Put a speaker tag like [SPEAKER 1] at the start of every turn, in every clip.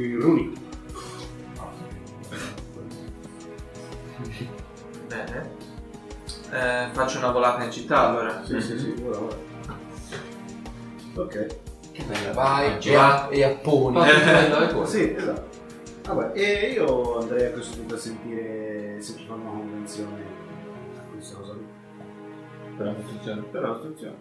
[SPEAKER 1] i runi.
[SPEAKER 2] Bene. Eh, faccio una volata in città allora.
[SPEAKER 1] Sì, sì, sì, ora, ora. Ok.
[SPEAKER 3] Che bella, vai,
[SPEAKER 2] Già.
[SPEAKER 3] e, a, e apponi.
[SPEAKER 2] Eh.
[SPEAKER 3] È quello.
[SPEAKER 1] Sì, esatto. Vabbè, e io andrei a questo punto a sentire se ci fanno una convenzione a questa cosa qui.
[SPEAKER 4] Per la costruzione.
[SPEAKER 1] Per la costruzione.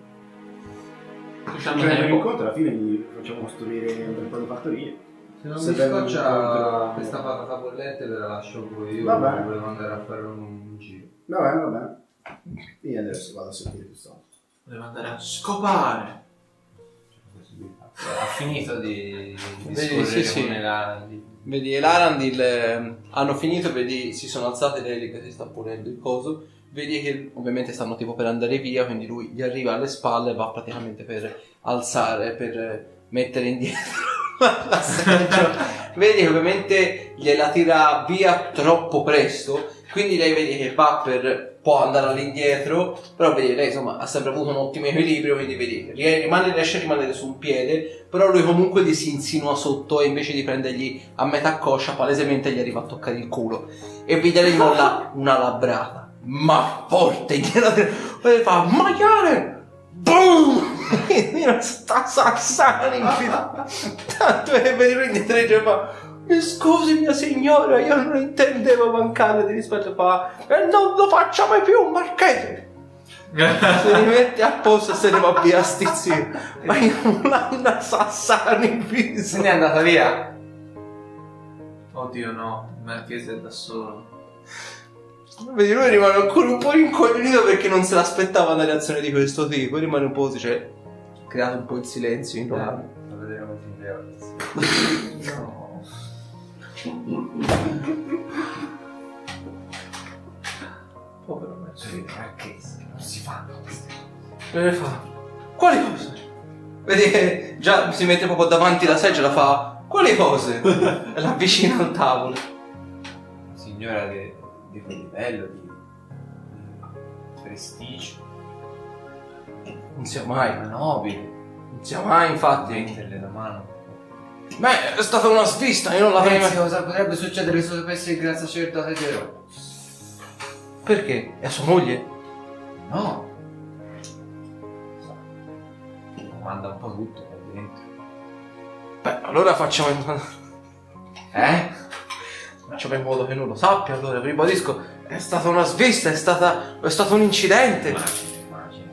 [SPEAKER 5] Usciamo
[SPEAKER 1] Cioè,
[SPEAKER 5] tempo.
[SPEAKER 1] incontro alla fine gli facciamo costruire un bel po' di fattorie.
[SPEAKER 3] Se non
[SPEAKER 1] Se
[SPEAKER 3] mi scoccia questa patata bollente ve la lascio poi io
[SPEAKER 1] Va bene.
[SPEAKER 3] volevo andare a fare un giro.
[SPEAKER 1] Va bene, va bene. Io adesso vado a sentire questo.
[SPEAKER 2] Devo andare a scopare.
[SPEAKER 3] Ha finito di, di
[SPEAKER 6] Vedi,
[SPEAKER 3] scorrere
[SPEAKER 6] sì, sì.
[SPEAKER 3] con le lane.
[SPEAKER 6] Vedi, e l'Arandil eh, hanno finito, vedi, si sono alzate lei che si sta pulendo il coso. Vedi che ovviamente stanno tipo per andare via, quindi lui gli arriva alle spalle e va praticamente per alzare, per eh, mettere indietro. vedi che ovviamente gliela tira via troppo presto, quindi lei vedi che va per può andare all'indietro, però vedi lei insomma ha sempre avuto un ottimo equilibrio, quindi vedi rimane, riesce a rimanere su un piede, però lui comunque gli si insinua sotto e invece di prendergli a metà coscia palesemente gli arriva a toccare il culo. E vedi lei molla una labrata, ma forte, gliela tira- e fa maiale! Boom! E sta sassana in. Tanto che vedi lui indietro e fa "Eh, Scusi mia signora, io non intendevo mancare di rispetto fa E non lo faccia mai più, marchese! Si rimette a posto e se ne va via stizzito Ma io non la una sassana in viso
[SPEAKER 3] Se n'è andata via.
[SPEAKER 2] Oddio no, il marchese è da solo.
[SPEAKER 6] Vedi, lui rimane ancora un po' rincoglionito perché non se l'aspettava una reazione di questo tipo. Rimane un po', cioè, creato un po' il silenzio in là.
[SPEAKER 3] Fa vedere come. No.
[SPEAKER 6] Povero me.
[SPEAKER 3] Sì, perché non si fanno queste
[SPEAKER 6] E le fa, quali cose? Vedi che già si mette proprio davanti la seggiola, fa, quali cose? e l'avvicina al tavolo.
[SPEAKER 3] Signora di, di quel livello, di, di prestigio,
[SPEAKER 6] Non sia mai,
[SPEAKER 3] una nobile,
[SPEAKER 6] non sia mai, infatti.
[SPEAKER 3] metterle la mano.
[SPEAKER 6] Beh, è stata una svista, io non l'avrei mai...
[SPEAKER 3] cosa potrebbe succedere se dovesse il gran sacerdote di Roma?
[SPEAKER 6] Perché? È sua moglie?
[SPEAKER 3] No. Comanda un po' tutto qua dentro.
[SPEAKER 6] Beh, allora facciamo.
[SPEAKER 3] Eh?
[SPEAKER 6] Facciamo in modo che non lo sappia, allora, ribadisco, è stata una svista, è stata... è stato un incidente.
[SPEAKER 3] Immagino, immagino.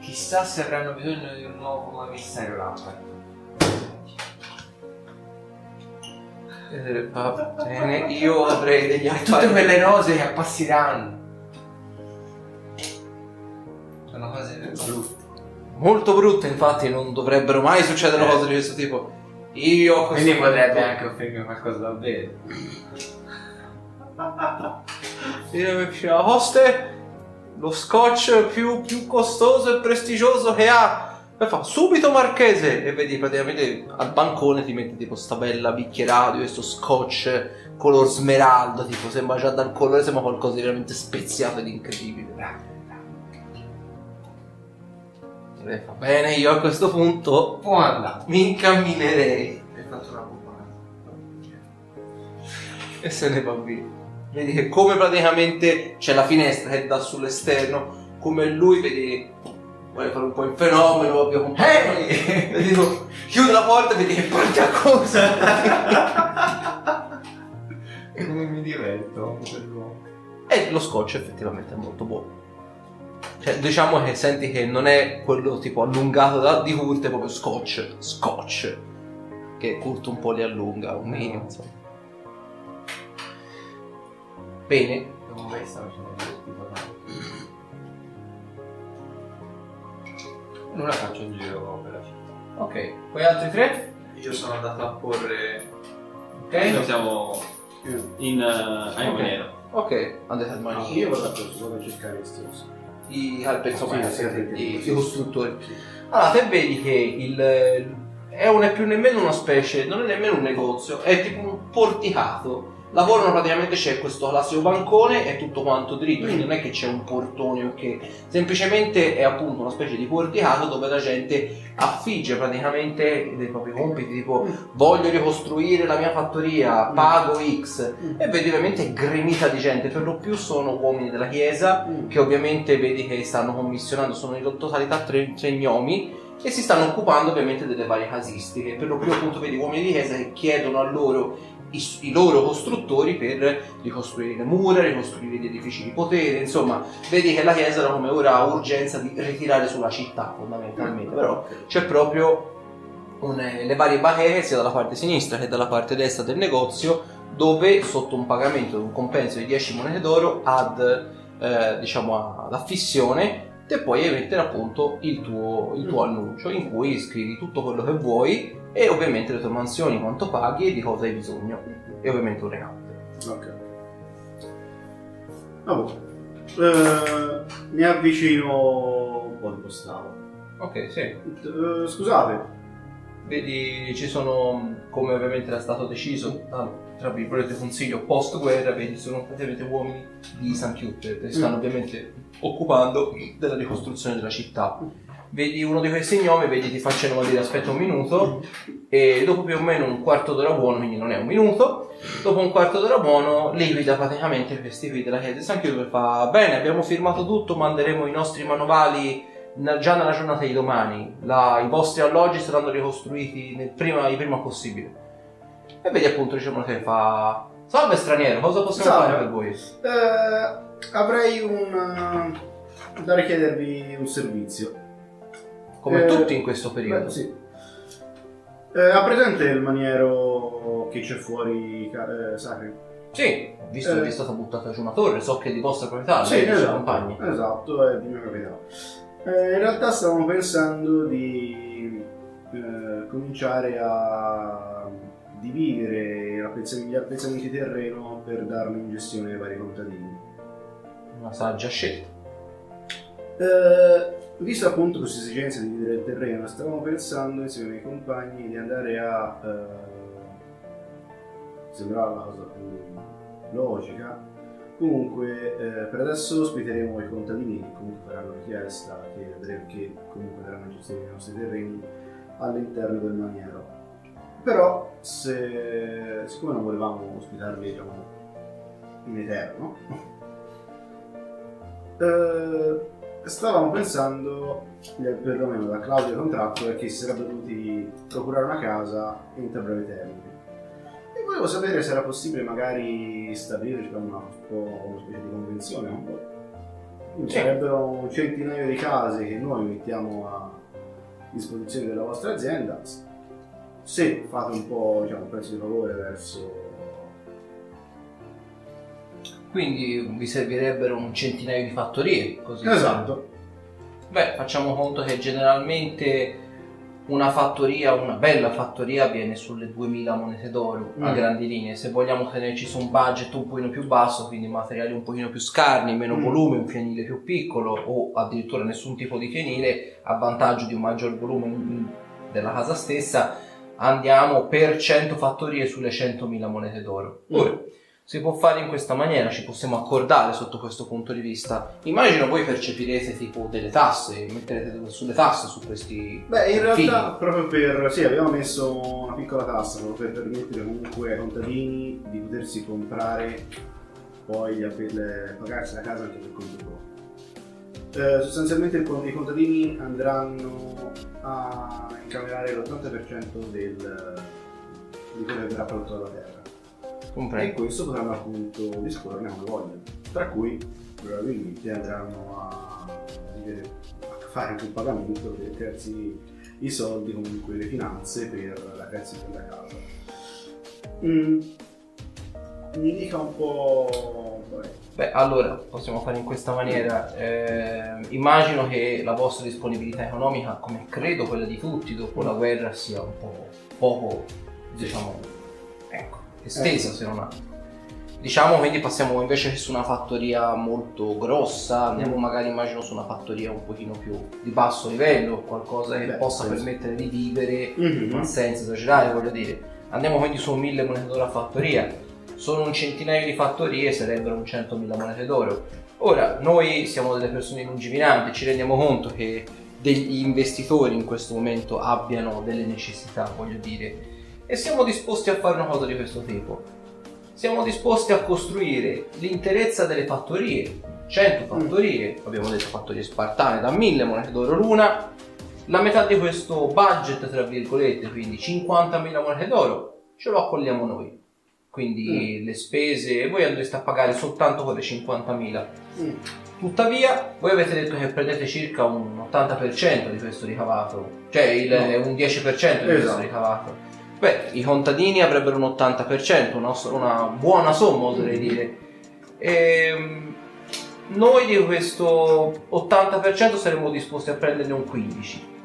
[SPEAKER 3] Chissà se avranno bisogno di un nuovo commissario Lampa.
[SPEAKER 6] Eh, va bene, io avrei degli
[SPEAKER 3] Tutte
[SPEAKER 6] affari...
[SPEAKER 3] quelle rose che appassiranno. Sono cose brutte.
[SPEAKER 6] Molto brutte, infatti, non dovrebbero mai succedere
[SPEAKER 3] Eh.
[SPEAKER 6] cose di questo tipo. Io questo
[SPEAKER 3] Quindi potrebbe
[SPEAKER 6] punto-
[SPEAKER 3] anche offrirmi qualcosa da bere.
[SPEAKER 6] Io mi piace la hoste, lo scotch più, più costoso e prestigioso che ha. E fa subito marchese e vedi praticamente al bancone ti mette tipo sta bella bicchierato di questo scotch color smeraldo, tipo sembra già dal colore sembra qualcosa di veramente speziato ed incredibile. E lei fa bene, io a questo punto
[SPEAKER 3] Può andare.
[SPEAKER 6] mi incamminerei
[SPEAKER 2] Hai fatto una pompata.
[SPEAKER 6] e se ne va via. Vedi che come praticamente c'è la finestra che dà sull'esterno, come lui vedi vuole fare un po' il fenomeno, ovvio con
[SPEAKER 3] Ehi!
[SPEAKER 6] e dico chiude la porta e vedi che parte a cosa.
[SPEAKER 3] Come mi diverto
[SPEAKER 6] e lo scotch effettivamente è molto buono. Cioè, diciamo che senti che non è quello tipo allungato da, di Kurt, è proprio scotch, scotch. Che Kurt un po' li allunga, un minimo, insomma. Bene,
[SPEAKER 3] il Ora faccio un giro per la città.
[SPEAKER 6] ok. Poi altri tre?
[SPEAKER 5] Io sono andato a porre.
[SPEAKER 6] Ok.
[SPEAKER 5] Noi siamo in uh, a
[SPEAKER 6] Ok.
[SPEAKER 5] nero.
[SPEAKER 6] Ok, andate al bagno.
[SPEAKER 1] Io vado a, a cercare questi cose.
[SPEAKER 6] I, insomma,
[SPEAKER 1] Sì,
[SPEAKER 6] i- i, costruttori. Allora, te vedi che il, è non è più nemmeno una specie, non è nemmeno un negozio, è tipo un porticato lavorano praticamente c'è questo classico bancone e tutto quanto dritto, quindi non è che c'è un portone o che semplicemente è appunto una specie di porticato dove la gente affigge praticamente dei propri compiti, tipo voglio ricostruire la mia fattoria, pago X e vedi ovviamente gremita di gente, per lo più sono uomini della chiesa che ovviamente vedi che stanno commissionando, sono in totalità tre, tre gnomi e si stanno occupando ovviamente delle varie casistiche, per lo più appunto vedi uomini di chiesa che chiedono a loro i, i loro costruttori per ricostruire le mura, ricostruire gli edifici di potere, insomma, vedi che la chiesa come ora ha urgenza di ritirare sulla città fondamentalmente, però c'è proprio un- le varie bacheche sia dalla parte sinistra che dalla parte destra del negozio dove sotto un pagamento di un compenso di 10 monete d'oro ad eh, diciamo ad affissione te puoi mettere appunto il tuo, il tuo annuncio in cui scrivi tutto quello che vuoi e ovviamente le tue mansioni, quanto paghi e di cosa hai bisogno e ovviamente un recante.
[SPEAKER 1] Ok. Vabbè. Eh, mi avvicino un po' di postale.
[SPEAKER 6] Ok, sì.
[SPEAKER 1] Eh, scusate,
[SPEAKER 6] Vedi, ci sono, come ovviamente era stato deciso, dal, tra virgolette consiglio post guerra, vedi, sono praticamente uomini di St. Cuthbert che si stanno ovviamente occupando della ricostruzione della città. Vedi uno di questi gnomi, vedi ti facciano dire aspetta un minuto e dopo più o meno un quarto d'ora buono, quindi non è un minuto, dopo un quarto d'ora buono liquida praticamente questi qui della chiesa di St. Cuthbert fa bene, abbiamo firmato tutto, manderemo i nostri manovali già nella giornata di domani la- i vostri alloggi saranno ricostruiti nel prima, il prima possibile. E vedi appunto diciamo che fa Salve straniero, cosa possiamo
[SPEAKER 1] Salve.
[SPEAKER 6] fare per voi?
[SPEAKER 1] eh, avrei un... eh, da richiedervi un servizio.
[SPEAKER 6] Come
[SPEAKER 1] Eh,
[SPEAKER 6] tutti in questo periodo.
[SPEAKER 1] Beh, sì. Eh, ha presente il maniero che c'è fuori, ca- eh, Sacri?
[SPEAKER 6] Sì, visto
[SPEAKER 1] Eh.
[SPEAKER 6] che è stata buttata giù una torre, so che è di vostra proprietà,
[SPEAKER 1] Sì,
[SPEAKER 6] lei e i suoi
[SPEAKER 1] esatto,
[SPEAKER 6] compagni.
[SPEAKER 1] esatto, è di mio capitano. Eh, in realtà stavamo pensando di eh, cominciare a dividere gli appezzamenti di terreno per darne in gestione ai vari contadini.
[SPEAKER 6] Una saggia scelta.
[SPEAKER 1] Eh, visto appunto questa esigenza di dividere il terreno, stavamo pensando insieme ai miei compagni di andare a... Eh, sembrava la cosa più logica. Comunque, eh, per adesso ospiteremo i contadini che comunque faranno richiesta, che, che comunque daranno gestire i nostri terreni all'interno del maniero. Però, se, siccome non volevamo ospitarli diciamo, in eterno, eh, stavamo pensando, eh, perlomeno da clausola di contratto, che si sarebbe dovuti procurare una casa entro breve termine. E volevo sapere se era possibile magari stabilire diciamo, una, una specie di convenzione con voi.
[SPEAKER 6] Sì.
[SPEAKER 1] Sarebbero un centinaio di case che noi mettiamo a disposizione della vostra azienda. Se fate un po' diciamo, un prezzo di favore verso
[SPEAKER 6] Quindi vi servirebbero un centinaio di fattorie, così.
[SPEAKER 1] Esatto.
[SPEAKER 6] Beh, facciamo conto che generalmente una fattoria, una bella fattoria, viene sulle 2000 monete d'oro a
[SPEAKER 1] Mm.
[SPEAKER 6] grandi linee. Se vogliamo tenerci su un budget un pochino più basso, quindi materiali un pochino più scarni, meno
[SPEAKER 1] Mm.
[SPEAKER 6] volume, un fienile più piccolo o addirittura nessun tipo di fienile, a vantaggio di un maggior volume mm, della casa stessa, andiamo per 100 fattorie sulle 100.000 monete d'oro.
[SPEAKER 1] Mm.
[SPEAKER 6] Ora, si può fare in questa maniera, ci possiamo accordare sotto questo punto di vista. Immagino voi percepirete tipo delle tasse, metterete sulle tasse su questi
[SPEAKER 1] Beh, in
[SPEAKER 6] figli.
[SPEAKER 1] realtà proprio per... sì, abbiamo messo una piccola tassa proprio per permettere comunque ai contadini di potersi comprare poi le- pagarsi la casa anche per conto loro. Eh, sostanzialmente i contadini andranno a incamerare l'80% del, di quello che verrà prodotto dalla terra e
[SPEAKER 6] Comprendo.
[SPEAKER 1] questo potranno appunto disporne come vogliono, tra cui probabilmente andranno a, dire, a fare un pagamento per crearsi i soldi, comunque le finanze per la creazione della casa. Mm, mi dica un po'... vabbè,
[SPEAKER 6] Beh, allora possiamo fare in questa maniera. Eh, immagino che la vostra disponibilità economica, come credo quella di tutti dopo la guerra, sia un po' poco, diciamo, ecco, estesa se non altro. Diciamo quindi passiamo invece su una fattoria molto grossa, andiamo magari immagino su una fattoria un pochino più di basso livello, qualcosa che
[SPEAKER 1] Beh,
[SPEAKER 6] possa
[SPEAKER 1] penso.
[SPEAKER 6] permettere di vivere
[SPEAKER 1] Mhm.
[SPEAKER 6] ma senza esagerare voglio dire andiamo quindi su 1000 monete a fattoria sono un centinaio di fattorie, sarebbero un 100.000 monete d'oro. Ora, noi siamo delle persone lungimiranti, ci rendiamo conto che degli investitori in questo momento abbiano delle necessità, voglio dire, e siamo disposti a fare una cosa di questo tipo. Siamo disposti a costruire l'interezza delle fattorie, 100 fattorie, abbiamo detto fattorie spartane da 1000 monete d'oro l'una, la metà di questo budget, tra virgolette, quindi 50.000 monete d'oro, ce lo accolliamo noi. Quindi le spese, voi andreste a pagare soltanto quelle 50.000.
[SPEAKER 1] Mm.
[SPEAKER 6] Tuttavia, voi avete detto che prendete circa un 80% di questo ricavato, cioè il-
[SPEAKER 1] No.
[SPEAKER 6] un 10% di questo
[SPEAKER 1] Esatto.
[SPEAKER 6] ricavato. Beh, i contadini avrebbero un 80%, una, una buona somma oserei dire. Ehm, noi di questo 80% saremmo disposti a prenderne un 15%.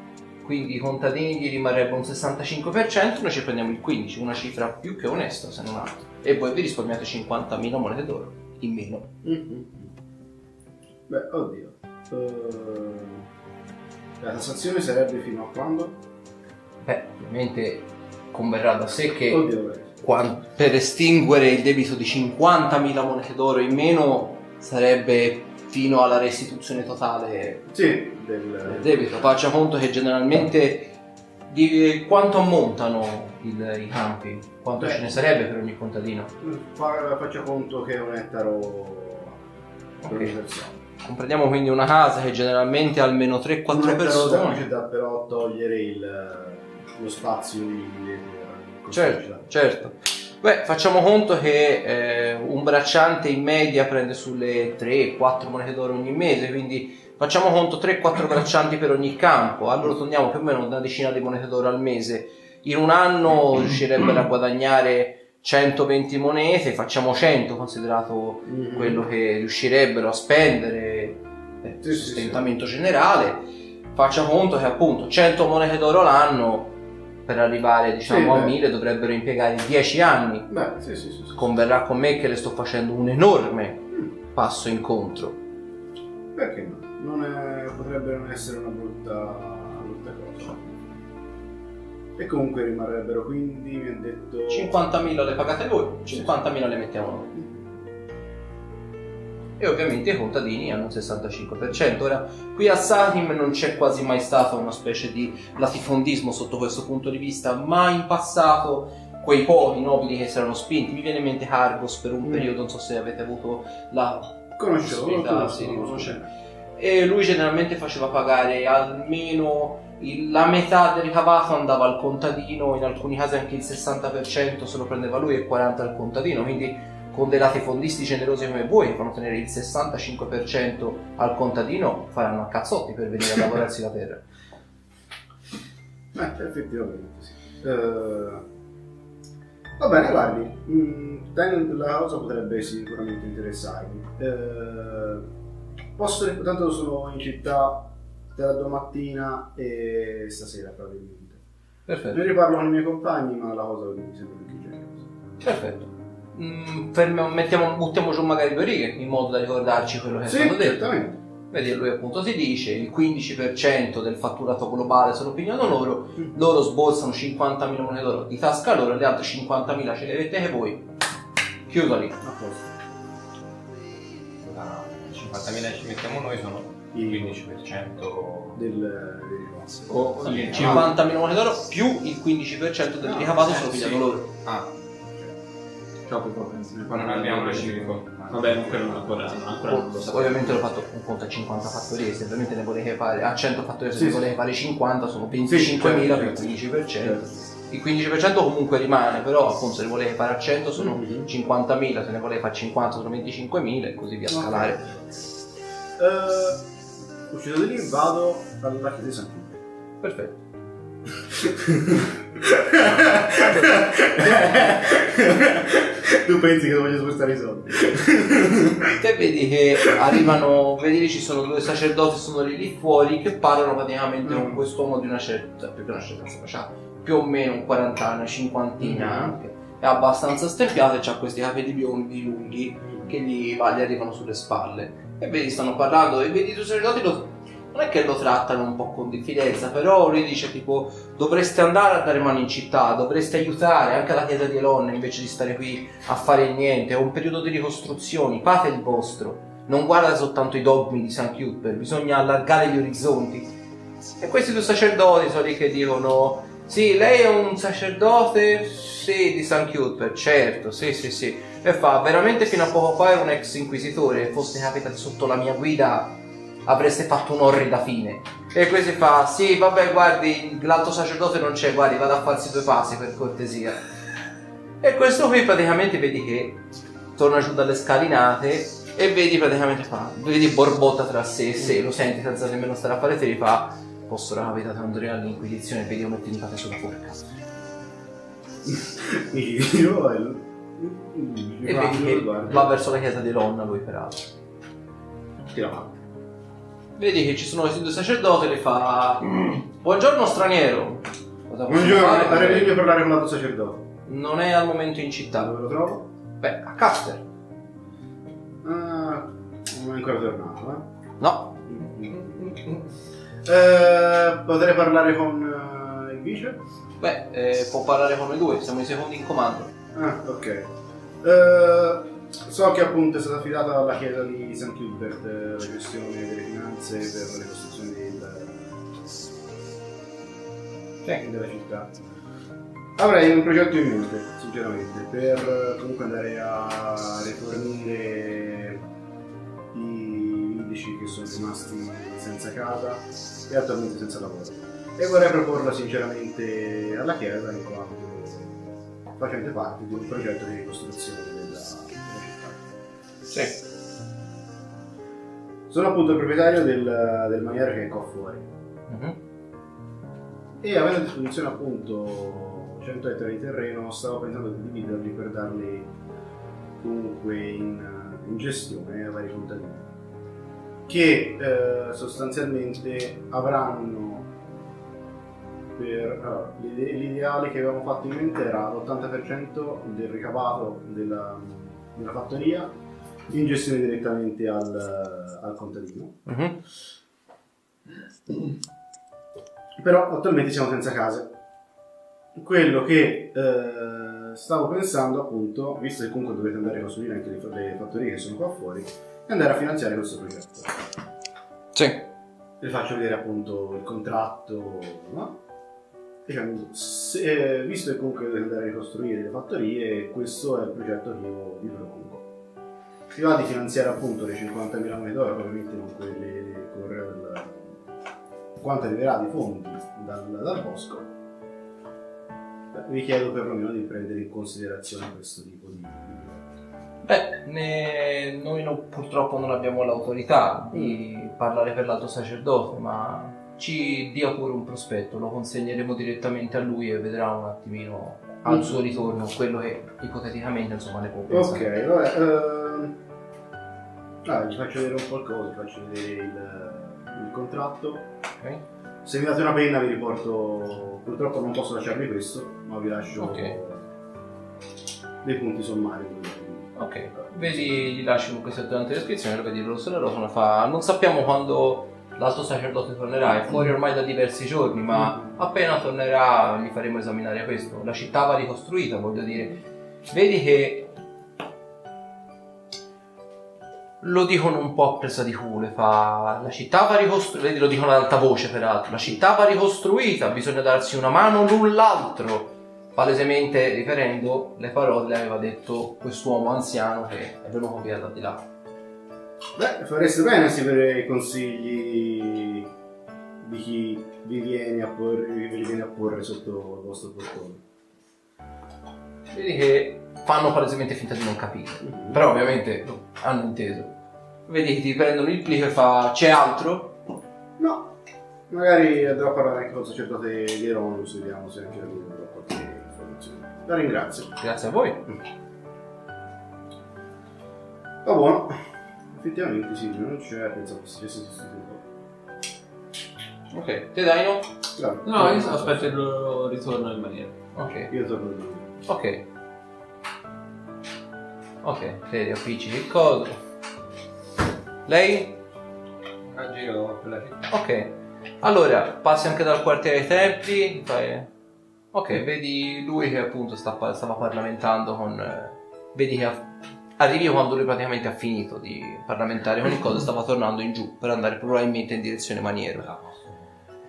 [SPEAKER 6] Quindi i contadini gli rimarrebbe un 65%, noi ci prendiamo il 15%, una cifra più che onesta se non altro. E voi vi risparmiate 50.000 monete d'oro in meno.
[SPEAKER 1] Mhm. Beh, oddio. Eh, la tassazione sarebbe fino a quando?
[SPEAKER 6] Beh, ovviamente converrà da sé che
[SPEAKER 1] Oddio,
[SPEAKER 6] per estinguere il debito di 50.000 monete d'oro in meno sarebbe fino alla restituzione totale
[SPEAKER 1] Sì,
[SPEAKER 6] del
[SPEAKER 1] del...
[SPEAKER 6] debito. Faccia conto che generalmente di quanto ammontano il- i campi, quanto
[SPEAKER 1] Beh.
[SPEAKER 6] ce ne sarebbe per ogni contadino.
[SPEAKER 1] Fa- faccia conto che è un ettaro per
[SPEAKER 6] Ok.
[SPEAKER 1] una persona.
[SPEAKER 6] Comprendiamo quindi una casa che generalmente ha almeno 3-4
[SPEAKER 1] Un ettaro da
[SPEAKER 6] persone.
[SPEAKER 1] da però togliere il, lo spazio vivibile per
[SPEAKER 6] Certo, certo. Beh, facciamo conto che eh, un bracciante in media prende sulle 3-4 monete d'oro ogni mese, quindi facciamo conto 3-4 braccianti per ogni campo, allora torniamo più o meno una decina di monete d'oro al mese. In un anno riuscirebbero a guadagnare 120 monete, facciamo 100 considerato
[SPEAKER 1] Mhm.
[SPEAKER 6] quello che riuscirebbero a spendere per
[SPEAKER 1] Sì, sì,
[SPEAKER 6] sostentamento generale. Faccia conto che appunto 100 monete d'oro l'anno per arrivare diciamo
[SPEAKER 1] Sì,
[SPEAKER 6] a
[SPEAKER 1] beh.
[SPEAKER 6] 1000 dovrebbero impiegare 10 anni.
[SPEAKER 1] Beh, sì, sì, sì. sì.
[SPEAKER 6] Converrà con me che le sto facendo un enorme
[SPEAKER 1] Mm,
[SPEAKER 6] passo incontro.
[SPEAKER 1] Perché no? Non è- potrebbe non essere una brutta, una brutta cosa. E comunque rimarrebbero quindi, mi ha detto...
[SPEAKER 6] 50.000 le pagate voi, 50.000 le mettiamo noi. E ovviamente i contadini hanno un 65%. Ora, qui a Sarim non c'è quasi mai stato una specie di latifondismo sotto questo punto di vista, ma in passato quei pochi nobili che si erano spinti, mi viene in mente Argos per un
[SPEAKER 1] Mm.
[SPEAKER 6] periodo, non so se avete avuto la
[SPEAKER 1] conosco,
[SPEAKER 6] sì, conoscere. E lui generalmente faceva pagare almeno la metà del ricavato andava al contadino, in alcuni casi anche il 60% se lo prendeva lui e il 40% al contadino, quindi con dei latifondisti generosi come voi che fanno tenere il 65% al contadino faranno a cazzotti per venire a lavorarsi la terra.
[SPEAKER 1] Eh, effettivamente sì. Eh, va bene, guardi, mm, ten- la cosa potrebbe sicuramente interessarmi. Eh, posso, tanto sono in città da domattina e stasera probabilmente.
[SPEAKER 6] Perfetto.
[SPEAKER 1] Ne riparlo con i miei compagni, ma la cosa mi sembra più generosa.
[SPEAKER 6] Perfetto. Mm, fermo- mettiamo, buttiamo giù magari due righe in modo da ricordarci quello che è
[SPEAKER 1] Sì,
[SPEAKER 6] stato detto.
[SPEAKER 1] certamente.
[SPEAKER 6] Vedi, lui appunto si dice il 15% del fatturato globale se lo pigliano loro,
[SPEAKER 1] Mm.
[SPEAKER 6] loro sborsano 50.000 monete d'oro di tasca loro, le altre 50.000 ce le mettete voi. Chiudo lì.
[SPEAKER 1] A posto.
[SPEAKER 3] La 50.000 che ci mettiamo noi sono il 15%
[SPEAKER 1] Del, dei ricorsi.
[SPEAKER 5] O sì,
[SPEAKER 6] 50.000 monete d'oro più il 15% del
[SPEAKER 1] No,
[SPEAKER 6] ricavato
[SPEAKER 3] eh,
[SPEAKER 6] se lo pigliano
[SPEAKER 3] sì.
[SPEAKER 6] loro.
[SPEAKER 3] Ah,
[SPEAKER 5] troppo
[SPEAKER 3] ma non abbiamo le cifre.
[SPEAKER 5] Vabbè, quello non ancora, non ancora non lo so.
[SPEAKER 6] Ovviamente l'ho fatto un conto a 50 fattorie, se ovviamente ne volete fare a 100 fattorie, se
[SPEAKER 1] Sì,
[SPEAKER 6] ne
[SPEAKER 1] sì.
[SPEAKER 6] volete fare 50 sono
[SPEAKER 1] Sì,
[SPEAKER 6] 25.000
[SPEAKER 1] certo,
[SPEAKER 6] più il 15%.
[SPEAKER 1] certo.
[SPEAKER 6] Il 15% comunque rimane, però appunto se ne volete fare a 100 sono
[SPEAKER 1] Mhm.
[SPEAKER 6] 50.000, se ne volete fare 50 sono 25.000 e così via a
[SPEAKER 1] Ok.
[SPEAKER 6] scalare.
[SPEAKER 1] Eh, uscito di lì vado alla chiesa di San Pietro.
[SPEAKER 6] Perfetto.
[SPEAKER 1] Tu pensi che voglio spostare i soldi?
[SPEAKER 6] Te vedi che arrivano, vedi che ci sono due sacerdoti, sono lì, lì fuori, che parlano praticamente
[SPEAKER 1] Mm.
[SPEAKER 6] con quest'uomo di una certa, più che una certa faccia, più o meno un 40 anni, cinquantina
[SPEAKER 1] Mm.
[SPEAKER 6] anche. È abbastanza stempiato e ha questi capelli biondi lunghi che gli, gli arrivano sulle spalle. E vedi, stanno parlando e vedi i due sacerdoti lo, non è che lo trattano un po' con diffidenza, però lui dice tipo dovreste andare a dare mano in città, dovreste aiutare anche la chiesa di Elon invece di stare qui a fare niente, è un periodo di ricostruzioni, fate il vostro, non guarda soltanto i dogmi di San Cuthbert, bisogna allargare gli orizzonti. E questi due sacerdoti sono lì che dicono sì, lei è un sacerdote, sì, di San Cuthbert, certo, sì, sì, sì. E fa, veramente fino a poco fa era un ex inquisitore, foste capitati sotto la mia guida avreste fatto un'orrida fine. E questi fa, sì, vabbè, guardi, l'altro sacerdote non c'è, guardi, vado a farsi due passi per cortesia. E questo qui praticamente vedi che torna giù dalle scalinate e vedi praticamente fa, vedi borbotta tra sé e sé, lo senti senza nemmeno stare a fare te, gli fa, fossero capitati Andrea all'inquisizione, vedi come ti impate sulla forca.
[SPEAKER 1] Mi giro e
[SPEAKER 6] E vedi che va verso la chiesa di Lonna lui peraltro.
[SPEAKER 1] Tira avanti.
[SPEAKER 6] Vedi che ci sono questi due sacerdoti e le fa Buongiorno straniero. Cosa possiamo
[SPEAKER 1] Buongiorno,
[SPEAKER 6] fare per
[SPEAKER 1] avrei
[SPEAKER 6] lei?"
[SPEAKER 1] bisogno di parlare con l'altro sacerdote.
[SPEAKER 6] Non è al momento in città.
[SPEAKER 1] Dove lo trovo?
[SPEAKER 6] Beh, a Caster.
[SPEAKER 1] Ah, non è ancora tornato,
[SPEAKER 6] No.
[SPEAKER 1] eh? Eh, potrei parlare con eh, il vice?
[SPEAKER 6] Beh, eh, può parlare con noi due, siamo i secondi in comando.
[SPEAKER 1] Ah, ok. Eh, so che appunto è stata affidata alla chiesa di St. Gilbert eh, la gestione delle finanze per le costruzioni del, della città. Avrei un progetto in mente, sinceramente, per eh, comunque andare a rifornire i indici che sono rimasti senza casa e attualmente senza lavoro. E vorrei proporla sinceramente alla chiesa in quanto facente parte di un progetto di ricostruzione.
[SPEAKER 6] Sì.
[SPEAKER 1] Sono appunto il proprietario del, del maniero che è qua fuori
[SPEAKER 6] Mhm.
[SPEAKER 1] e avendo a disposizione appunto 100 ettari di terreno stavo pensando di dividerli per darli comunque in, in gestione ai vari contadini che eh, sostanzialmente avranno per allora, l'ide- l'ideale che avevamo fatto in mente era l'80% del ricavato della, della fattoria in gestione direttamente al, al contadino
[SPEAKER 6] Mhm.
[SPEAKER 1] però attualmente siamo senza case. Quello che eh, stavo pensando appunto, visto che comunque dovete andare a costruire anche le, le fattorie che sono qua fuori, è andare a finanziare questo progetto.
[SPEAKER 6] Sì.
[SPEAKER 1] Vi faccio vedere appunto il contratto, no? Diciamo, se- eh, visto che comunque dovete andare a ricostruire le fattorie, questo è il progetto che io vi propongo. Si va di finanziare appunto le 50.000 monete d'oro, ovviamente non quelle con il- quanto arriverà di fondi dal, dal bosco. Vi chiedo perlomeno di prendere in considerazione questo tipo di...
[SPEAKER 6] Beh, ne- noi non- purtroppo non abbiamo l'autorità di parlare per l'alto sacerdote, ma ci dia pure un prospetto, lo consegneremo direttamente a lui e vedrà un attimino al suo ritorno quello che ipoteticamente insomma ne può pensare.
[SPEAKER 1] Ok, vabbè. ehm, ah, vi faccio vedere un coso, vi faccio vedere il, il contratto.
[SPEAKER 6] Ok?
[SPEAKER 1] Se mi date una penna vi riporto, purtroppo non posso lasciarvi questo, ma vi lascio
[SPEAKER 6] Ok.
[SPEAKER 1] dei punti sommari.
[SPEAKER 6] Ok, vedi, gli lasci comunque sotto la descrizione, lo vedi lo rosa fa non sappiamo quando l'alto sacerdote tornerà, è fuori ormai da diversi giorni, ma appena tornerà gli faremo esaminare questo. La città va ricostruita, voglio dire. Vedi che lo dicono un po' a presa di culo, fa la città va ricostruita, lo dicono ad alta voce peraltro, la città va ricostruita, bisogna darsi una mano l'un l'altro palesemente riferendo le parole le aveva detto quest'uomo anziano che è venuto via da di là.
[SPEAKER 1] Beh, fareste bene a seguire i consigli di chi vi viene a porre, vi viene a porre sotto il vostro portone.
[SPEAKER 6] Vedi che fanno palesemente finta di non capire, però ovviamente hanno inteso. Vedi che ti prendono il plico e fa c'è altro?
[SPEAKER 1] No, magari andrò a parlare anche con il sacerdote di Eronus, vediamo se anche lui avrà qualche informazione. La ringrazio.
[SPEAKER 6] Grazie a voi.
[SPEAKER 1] Va buono. Effettivamente sì, non c'è, pensavo che sia sostituito.
[SPEAKER 6] Ok, te dai no?
[SPEAKER 1] Vabbè.
[SPEAKER 5] No, io aspetto il loro ritorno in maniera.
[SPEAKER 6] Ok,
[SPEAKER 1] Io torno da lui.
[SPEAKER 6] ok. Ok, te appiccichi il coso. Lei?
[SPEAKER 3] a giro per la città.
[SPEAKER 6] Ok. Allora, passi anche dal quartiere dei templi. fai- Ok, vedi lui che appunto sta stava parlamentando con. eh, vedi che ha- arrivi quando lui praticamente ha finito di parlamentare con il coso, stava tornando in giù per andare probabilmente in direzione maniero.
[SPEAKER 3] La posso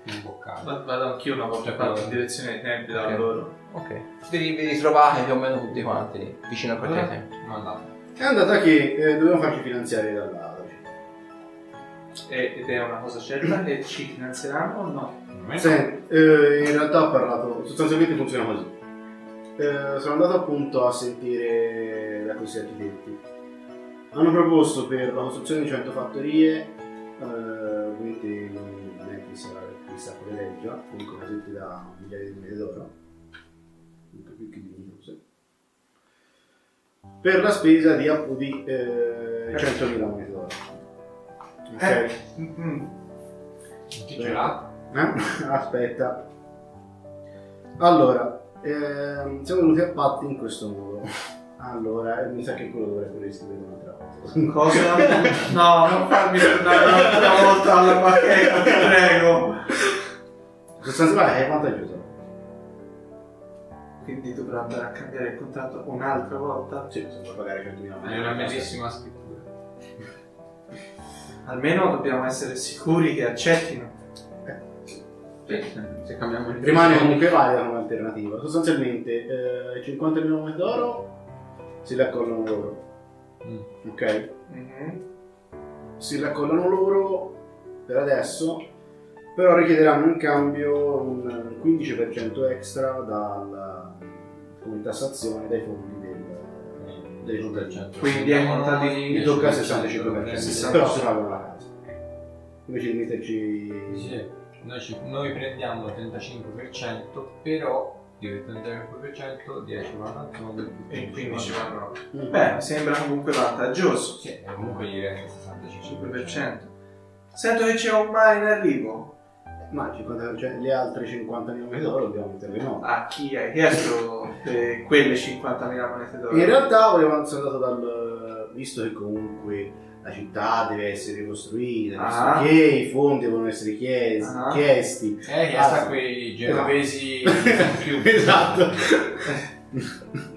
[SPEAKER 3] imboccare.
[SPEAKER 2] Va- Vado anch'io una volta fatto in direzione dei tempi da loro.
[SPEAKER 6] Ok. Vi, vi ritrovate più o meno tutti quanti vicino al quartiere dei templi.
[SPEAKER 3] No, andate.
[SPEAKER 1] È andata che eh, dobbiamo farci finanziare dalla
[SPEAKER 2] Ed è una cosa certa che ci finanzieranno o no?
[SPEAKER 1] Senti, eh, in realtà ho parlato, sostanzialmente funziona così. Eh, sono andato appunto a sentire da questi architetti. Hanno proposto per la costruzione di 100 fattorie, eh, ovviamente non è che sarà chissà quale legge, comunque presenti da migliaia di monete d'oro, anche più che dignitose, per la spesa di, di eh, 100.000 monete d'oro. Ok?
[SPEAKER 2] Eh. Mm.
[SPEAKER 3] Chi ce l'ha?
[SPEAKER 1] Eh? Aspetta. Allora, ehm, siamo venuti a patti in questo modo. Allora, eh, mi sa che quello dovrebbe riscrivere un'altra volta.
[SPEAKER 2] Cosa? No, non farmi tornare un'altra volta alla bacheca, ti prego.
[SPEAKER 1] Sostanzialmente è vantaggioso.
[SPEAKER 2] Quindi dovrò andare a cambiare il contratto un'altra volta?
[SPEAKER 1] Sì, se vuoi pagare 100.000
[SPEAKER 3] È una bellissima scrittura.
[SPEAKER 2] Almeno dobbiamo essere sicuri che accettino.
[SPEAKER 3] Se cambiamo il
[SPEAKER 1] Rimane comunque valida come alternativa. Sostanzialmente, eh, 50.000 monete d'oro si raccolgono loro.
[SPEAKER 3] Mm.
[SPEAKER 1] Ok?
[SPEAKER 2] Mhm.
[SPEAKER 1] Si raccolgono loro per adesso, però richiederanno in cambio un 15% extra dal, come tassazione dai fondi del, dei contadini.
[SPEAKER 2] Quindi ai contadini
[SPEAKER 1] Mi tocca 65%,
[SPEAKER 2] 65%.
[SPEAKER 1] però si pagano la casa. Invece di metterci...
[SPEAKER 3] Dice, noi, ci- noi prendiamo il 35%, però di quel 35% 10 vanno al fondo
[SPEAKER 2] E il 15 vanno.
[SPEAKER 1] Mm.
[SPEAKER 2] Beh, mi sembra comunque vantaggioso.
[SPEAKER 3] Sì, comunque gli rende 65%.
[SPEAKER 2] 5%. Sento che c'è un mare in arrivo.
[SPEAKER 1] Ma 50%, le altre 50 monete d'oro dobbiamo metterle noi.
[SPEAKER 2] A chi hai chiesto eh, quelle 50.000 monete d'oro?
[SPEAKER 1] In realtà volevo sono andato dal... visto che comunque la città deve essere ricostruita, visto
[SPEAKER 2] Ah.
[SPEAKER 1] che i fondi devono essere chiesti,
[SPEAKER 2] Ah.
[SPEAKER 1] chiesti.
[SPEAKER 3] Eh, che
[SPEAKER 1] Ah,
[SPEAKER 3] sta
[SPEAKER 1] sì.
[SPEAKER 3] quei genovesi più
[SPEAKER 1] esatto.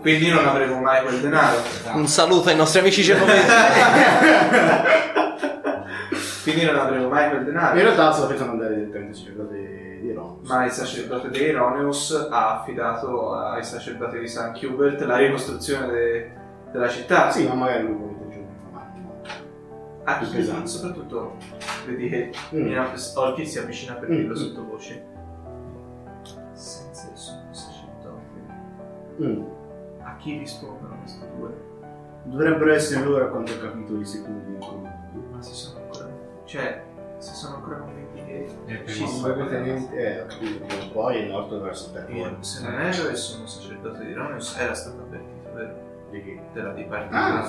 [SPEAKER 2] Quindi non avremo mai quel denaro.
[SPEAKER 6] Un saluto ai nostri amici genovesi.
[SPEAKER 2] Quindi non avremo mai quel
[SPEAKER 1] In
[SPEAKER 2] denaro.
[SPEAKER 1] realtà stavo pensando di andare direttamente al sacerdote di Roma.
[SPEAKER 2] Ma il sacerdote di Ironeus ha affidato ai sacerdoti di San Hubert la ricostruzione de- della città.
[SPEAKER 1] Sì, ma magari lui può metterci un mano.
[SPEAKER 2] A
[SPEAKER 1] più
[SPEAKER 2] chi
[SPEAKER 1] pesante.
[SPEAKER 2] soprattutto vedi che
[SPEAKER 1] Mm.
[SPEAKER 2] Mina- Olki si avvicina per
[SPEAKER 1] Mm.
[SPEAKER 2] dirlo sottovoce. Senza il suo sacerdote.
[SPEAKER 1] Mm.
[SPEAKER 2] A chi rispondono questi due?
[SPEAKER 1] Dovrebbero essere loro, a quanto ho capito, i secondi.
[SPEAKER 2] Ma si sono. Cioè, si sono ancora convinti che.
[SPEAKER 3] E
[SPEAKER 2] Sì, sì,
[SPEAKER 3] suo
[SPEAKER 1] Tenente, eh, poi è morto verso il
[SPEAKER 2] Io, se non erro, il sommo sacerdote di Ironeus era stato avvertito, vero?
[SPEAKER 1] Di che?
[SPEAKER 2] Della dipartita.
[SPEAKER 1] Ah,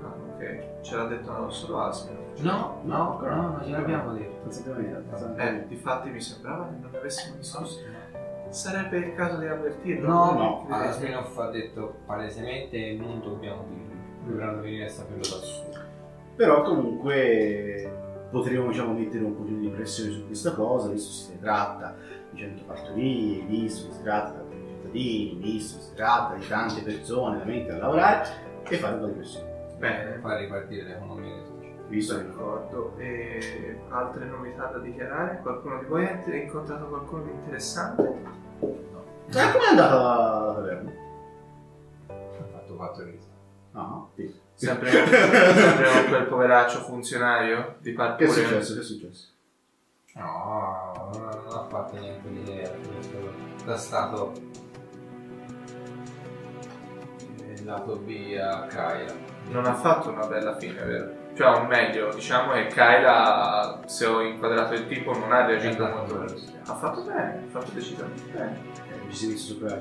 [SPEAKER 2] Ah, ok. Ce l'ha detto solo Asmio.
[SPEAKER 3] No, no, no, non gliel'abbiamo detto.
[SPEAKER 2] Eh, difatti mi sembrava che non avessimo discusso. Sarebbe il caso di avvertirlo.
[SPEAKER 3] No,
[SPEAKER 1] no?
[SPEAKER 3] Asminov ha detto palesemente non dobbiamo dirlo. Dovranno venire a saperlo da solo.
[SPEAKER 1] Però comunque potremmo diciamo, mettere un pochino di pressione su questa cosa, visto che si tratta di 100 fattorie, visto che si tratta di cittadini, visto che si tratta di tante persone da mettere a lavorare e fare un po' di pressione.
[SPEAKER 2] Bene,
[SPEAKER 3] Far ripartire l'economia di tutti.
[SPEAKER 1] Visto che
[SPEAKER 2] d'accordo. E altre novità da dichiarare? Qualcuno di voi ha incontrato qualcuno di interessante?
[SPEAKER 1] Ma com'è andata la, taverna?
[SPEAKER 3] Ha fatto quattro risi.
[SPEAKER 1] Ah, sì.
[SPEAKER 2] Sempre, sempre quel poveraccio funzionario di
[SPEAKER 1] Che è
[SPEAKER 2] Parpure.
[SPEAKER 1] successo? Che è successo?
[SPEAKER 3] No, non non ha fatto niente di idea. Da stato è andato via Kaya.
[SPEAKER 2] Non ha fatto una bella fine, vero? Cioè, o meglio, diciamo che Kyla, se ho inquadrato il tipo, non ha reagito
[SPEAKER 3] È
[SPEAKER 2] molto bene. Ha fatto bene, ha fatto decisamente bene.
[SPEAKER 1] Eh, ci si è visto sopra a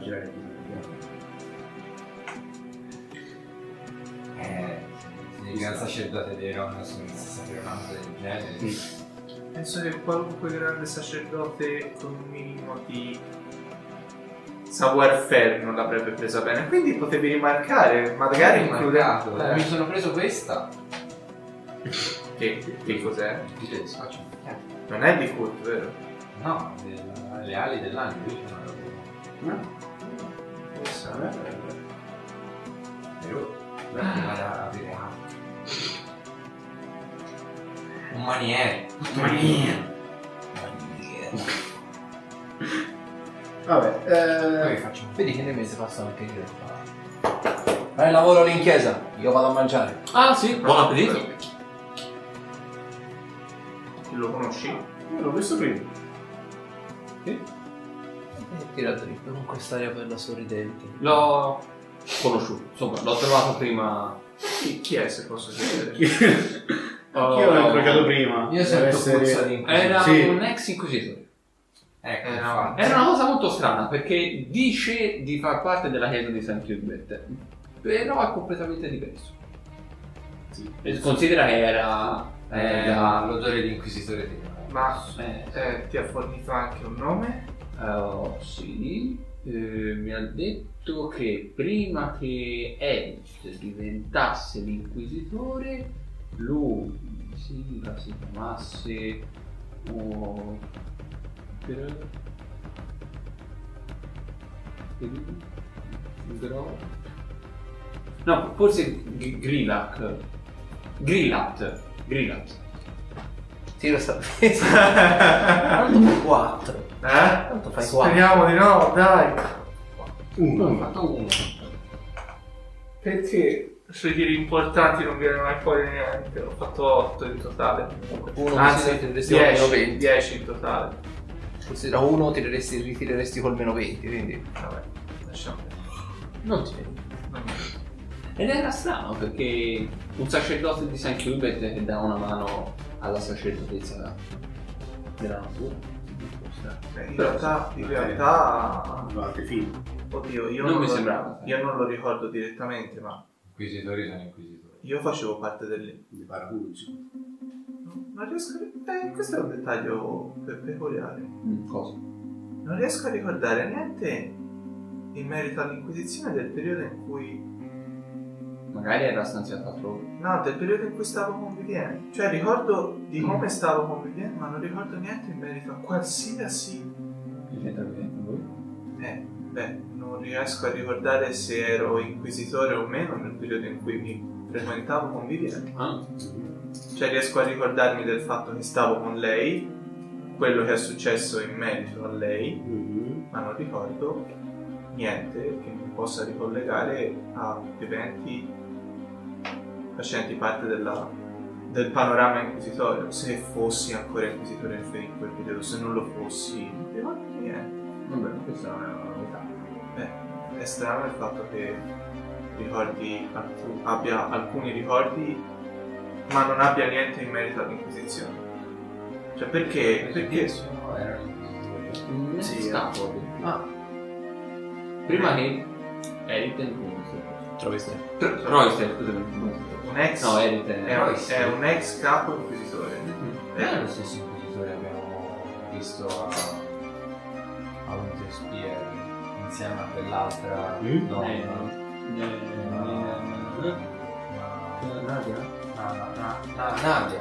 [SPEAKER 3] gran sacerdote di Eronos non sa sapere una cosa del genere.
[SPEAKER 2] Penso che qualunque grande sacerdote con un minimo di savoir-faire non l'avrebbe presa bene. Quindi potevi rimarcare, magari includendo...
[SPEAKER 3] Eh, mi sono preso questa.
[SPEAKER 2] Che, che cos'è?
[SPEAKER 3] Di tedesco. Faccio.
[SPEAKER 2] Non è di Kurt, vero?
[SPEAKER 3] No, del- le ali dell'anno. Io sono
[SPEAKER 2] Interessante.
[SPEAKER 3] Io dovrei andare a aprire anche. Un maniere.
[SPEAKER 1] Vabbè,
[SPEAKER 3] Poi
[SPEAKER 1] eh,
[SPEAKER 3] faccio.
[SPEAKER 6] Vedi che nei mesi passano anche realtà. Fai lavoro lì in chiesa, io vado a mangiare.
[SPEAKER 5] Ah sì, buon appetito.
[SPEAKER 2] Lo conosci?
[SPEAKER 1] io l'ho visto prima.
[SPEAKER 6] E tira dritto con quest'aria bella sorridente.
[SPEAKER 5] L'ho conosciuto, insomma, l'ho trovato prima.
[SPEAKER 2] Chi, chi è se posso chiedere?
[SPEAKER 1] Io l'ho incrociato prima.
[SPEAKER 3] Io sento
[SPEAKER 1] essere-
[SPEAKER 3] puzza di
[SPEAKER 5] Era
[SPEAKER 1] Sì.
[SPEAKER 5] un ex inquisitore.
[SPEAKER 3] Ecco,
[SPEAKER 2] Eh, no.
[SPEAKER 3] infatti.
[SPEAKER 5] Era una cosa molto strana perché dice di far parte della chiesa di St. Hubert, però è completamente diverso.
[SPEAKER 1] Sì.
[SPEAKER 5] E Considera che era.
[SPEAKER 3] Eh,
[SPEAKER 5] era-
[SPEAKER 3] l'odore di inquisitore di
[SPEAKER 2] Ma
[SPEAKER 5] eh,
[SPEAKER 2] eh, ti ha fornito anche un nome?
[SPEAKER 5] Oh, sì, eh, mi ha detto che prima che Edith diventasse l'inquisitore, lui sì, la si chiamasse Gr- Gr- Gro- no, forse Grilak Grillat Grillat
[SPEAKER 6] Tiro sta Tanto fai 4.
[SPEAKER 2] Eh?
[SPEAKER 6] Tanto fai 4.
[SPEAKER 2] Speriamo di no, dai.
[SPEAKER 1] Uno.
[SPEAKER 3] Ho fatto uno.
[SPEAKER 2] Perché sui tiri importanti non viene mai fuori niente. Ho fatto 8 in totale.
[SPEAKER 6] Uno
[SPEAKER 2] Anzi,
[SPEAKER 6] tireresti col meno
[SPEAKER 2] 10,
[SPEAKER 6] 20.
[SPEAKER 2] 10 in totale.
[SPEAKER 6] Considera uno, tireresti, ritireresti col meno 20, quindi.
[SPEAKER 2] Vabbè, lasciamo.
[SPEAKER 6] Non ti vedi.
[SPEAKER 2] Non
[SPEAKER 5] Ed era strano perché un sacerdote di St. Hubert che dà una mano alla sacerdotessa della natura.
[SPEAKER 2] Eh, In
[SPEAKER 5] Però-
[SPEAKER 2] realtà, in realtà, oddio, io
[SPEAKER 5] Non
[SPEAKER 2] non,
[SPEAKER 5] mi
[SPEAKER 2] lo,
[SPEAKER 5] sembrava.
[SPEAKER 2] io non lo ricordo direttamente, ma
[SPEAKER 3] Inquisitori sono inquisitori.
[SPEAKER 2] io facevo parte del...
[SPEAKER 1] Di paraculi.
[SPEAKER 2] Non riesco a... Eh, questo è un dettaglio pe- peculiare.
[SPEAKER 5] Mm, Cosa?
[SPEAKER 2] Non riesco a ricordare niente in merito all'Inquisizione del periodo in cui...
[SPEAKER 5] Magari era stanziato altrove.
[SPEAKER 2] No, del periodo in cui stavo convivendo. Cioè ricordo di come stavo convivendo, ma non ricordo niente in merito a qualsiasi...
[SPEAKER 5] Che sta vivendo lui?
[SPEAKER 2] Eh, beh, non riesco a ricordare se ero inquisitore o meno nel periodo in cui mi frequentavo convivendo.
[SPEAKER 5] Ah,
[SPEAKER 2] Cioè riesco a ricordarmi del fatto che stavo con lei, quello che è successo in merito a lei,
[SPEAKER 1] Mhm.
[SPEAKER 2] ma non ricordo niente che mi possa ricollegare a eventi facenti parte della- del panorama inquisitorio. Se fossi ancora inquisitore in quel periodo, se non lo fossi, non ricordo niente.
[SPEAKER 5] vabbè, questa non è una novità.
[SPEAKER 2] Beh, è strano il fatto che ricordi abbia alcuni ricordi, ma non abbia niente in merito all'inquisizione. Cioè perché? Perché
[SPEAKER 3] sono erano inquisitori.
[SPEAKER 5] Non
[SPEAKER 1] Sì,
[SPEAKER 5] fuori.
[SPEAKER 6] Ah,
[SPEAKER 5] Prima che Eriten
[SPEAKER 6] troviste.
[SPEAKER 5] Royster, scusami.
[SPEAKER 2] un ex
[SPEAKER 5] No, Eriten.
[SPEAKER 2] è, un, è un ex capo inquisitore.
[SPEAKER 3] Non è lo stesso inquisitore che abbiamo visto a, a Winterspire insieme a quell'altra
[SPEAKER 1] Mm?
[SPEAKER 3] donna.
[SPEAKER 5] Eh,
[SPEAKER 3] Ma-
[SPEAKER 5] Nadia?
[SPEAKER 3] Na- na- na- na- Nadia.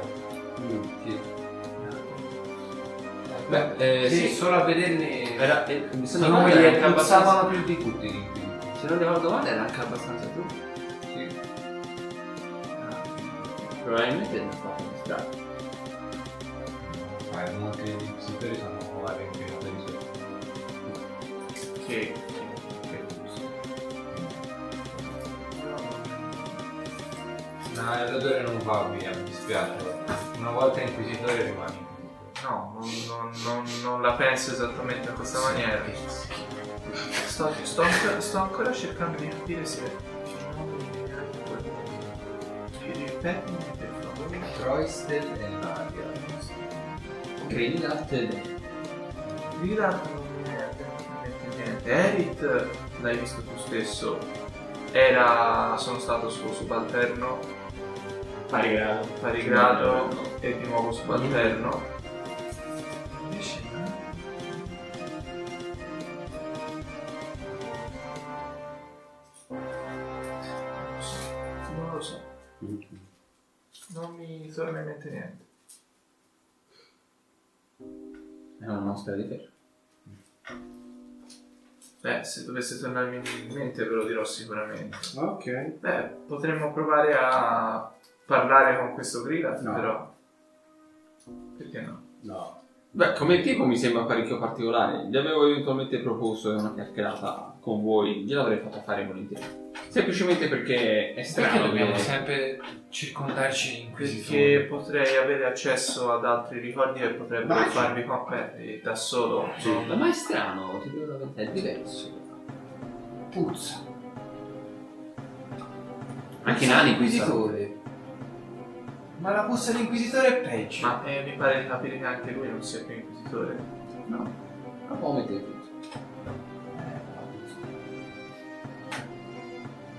[SPEAKER 1] Mm.
[SPEAKER 3] Sì. Beh, eh, sì,
[SPEAKER 5] Sì.
[SPEAKER 3] solo a vederli
[SPEAKER 5] Era, eh, mi sembra
[SPEAKER 3] sono
[SPEAKER 5] che
[SPEAKER 3] quelli
[SPEAKER 5] era
[SPEAKER 3] che
[SPEAKER 5] anche abbastanza.
[SPEAKER 3] più di tutti.
[SPEAKER 5] Se non ricordo male era anche abbastanza giovane.
[SPEAKER 3] Sì.
[SPEAKER 5] Probabilmente non fatto un strano.
[SPEAKER 3] Ma molti inquisitori sono
[SPEAKER 2] gusto.
[SPEAKER 3] No, l'odore non va via, mi dispiace. Una volta inquisitore rimani.
[SPEAKER 2] No, non, non- non- non la penso esattamente in questa maniera. Sto, sto ancora, sto ancora cercando di capire se. Ti ripetimi per favore.
[SPEAKER 3] Troistel e Nadia.
[SPEAKER 2] Non mi viene assolutamente niente. Erit, l'hai visto tu stesso. Era. sono stato suo subalterno,
[SPEAKER 5] pari grado.
[SPEAKER 2] pari grado e di nuovo subalterno. Non lo so. Non mi torna in mente niente.
[SPEAKER 5] È una maschera di ferro.
[SPEAKER 2] Beh, se dovesse tornarmi in mente ve lo dirò sicuramente.
[SPEAKER 1] Ok.
[SPEAKER 2] Beh, potremmo provare a parlare con questo Grillat,
[SPEAKER 1] No.
[SPEAKER 2] però. Perché no?
[SPEAKER 1] No.
[SPEAKER 5] Beh, come tipo mi sembra parecchio particolare. Gli avevo eventualmente proposto una chiacchierata con voi, gliel'avrei fatta fare volentieri. Semplicemente perché è
[SPEAKER 3] Perché
[SPEAKER 5] strano
[SPEAKER 3] dobbiamo
[SPEAKER 5] che...
[SPEAKER 3] sempre circondarci in questi
[SPEAKER 2] Perché potrei avere accesso ad altri ricordi che potrebbero farmi competere da solo.
[SPEAKER 1] Sì.
[SPEAKER 2] no?
[SPEAKER 5] Ma è strano, ti devo dire, è diverso.
[SPEAKER 3] Puzza.
[SPEAKER 5] Anche i nani
[SPEAKER 3] Inquisitore. Ma la puzza dell'inquisitore è peggio.
[SPEAKER 2] Ma eh, mi pare di capire che anche lui non sia più inquisitore.
[SPEAKER 5] No, ma come te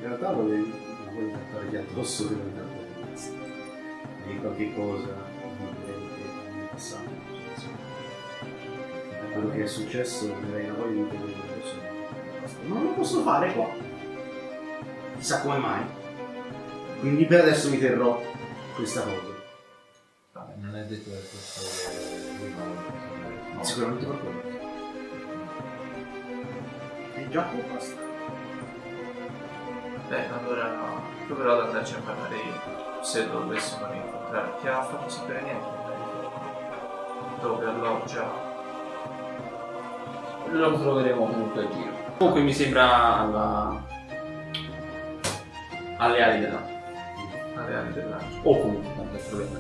[SPEAKER 1] realtà volevi, non volevi trattare gli addosso per di qualche cosa differente nel passato. Da quello che è successo mi avrei la voglia di intervenire adesso. Non lo posso fare qua. Chissà come mai. Quindi per adesso mi terrò questa cosa.
[SPEAKER 3] Non è detto che questo lui no.
[SPEAKER 1] Sicuramente qualcuno. E già può basta.
[SPEAKER 2] Beh, allora proverò ad andarci a parlare io, se lo dovessimo rincontrare. Ti ha fatto sapere niente? Dove alloggia?
[SPEAKER 5] Lo troveremo comunque a giro. Comunque mi sembra alla... alle ali della...
[SPEAKER 2] alle ali dell'angelo.
[SPEAKER 5] O comunque tanto è problema.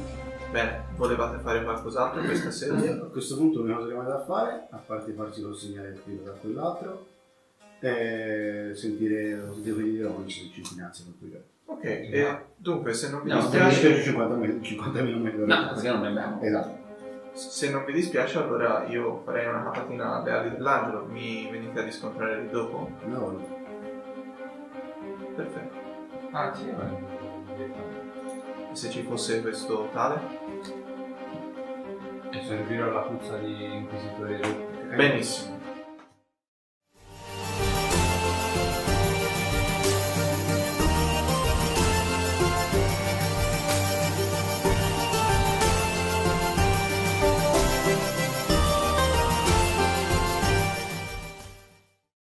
[SPEAKER 2] Bene, volevate fare qualcos'altro questa sera?
[SPEAKER 1] A questo punto l'unica cosa che rimane da fare, a parte farsi consegnare il filo da quell'altro, è sentire sentire quelli di Ron se ci finanzia con quei
[SPEAKER 2] Ok, e dunque se non vi
[SPEAKER 5] No,
[SPEAKER 2] dispiace...
[SPEAKER 1] per 50 metri, 50 metri.
[SPEAKER 5] No, perché non ne abbiamo.
[SPEAKER 1] Esatto.
[SPEAKER 2] Se non vi dispiace allora io farei una capatina alle ali dell'angelo, mi venite a riscontrare lì dopo?
[SPEAKER 1] No, no.
[SPEAKER 2] Perfetto.
[SPEAKER 3] Ah, sì, va.
[SPEAKER 2] Se ci fosse questo tale?
[SPEAKER 3] E servirò la puzza di inquisitore
[SPEAKER 2] Benissimo.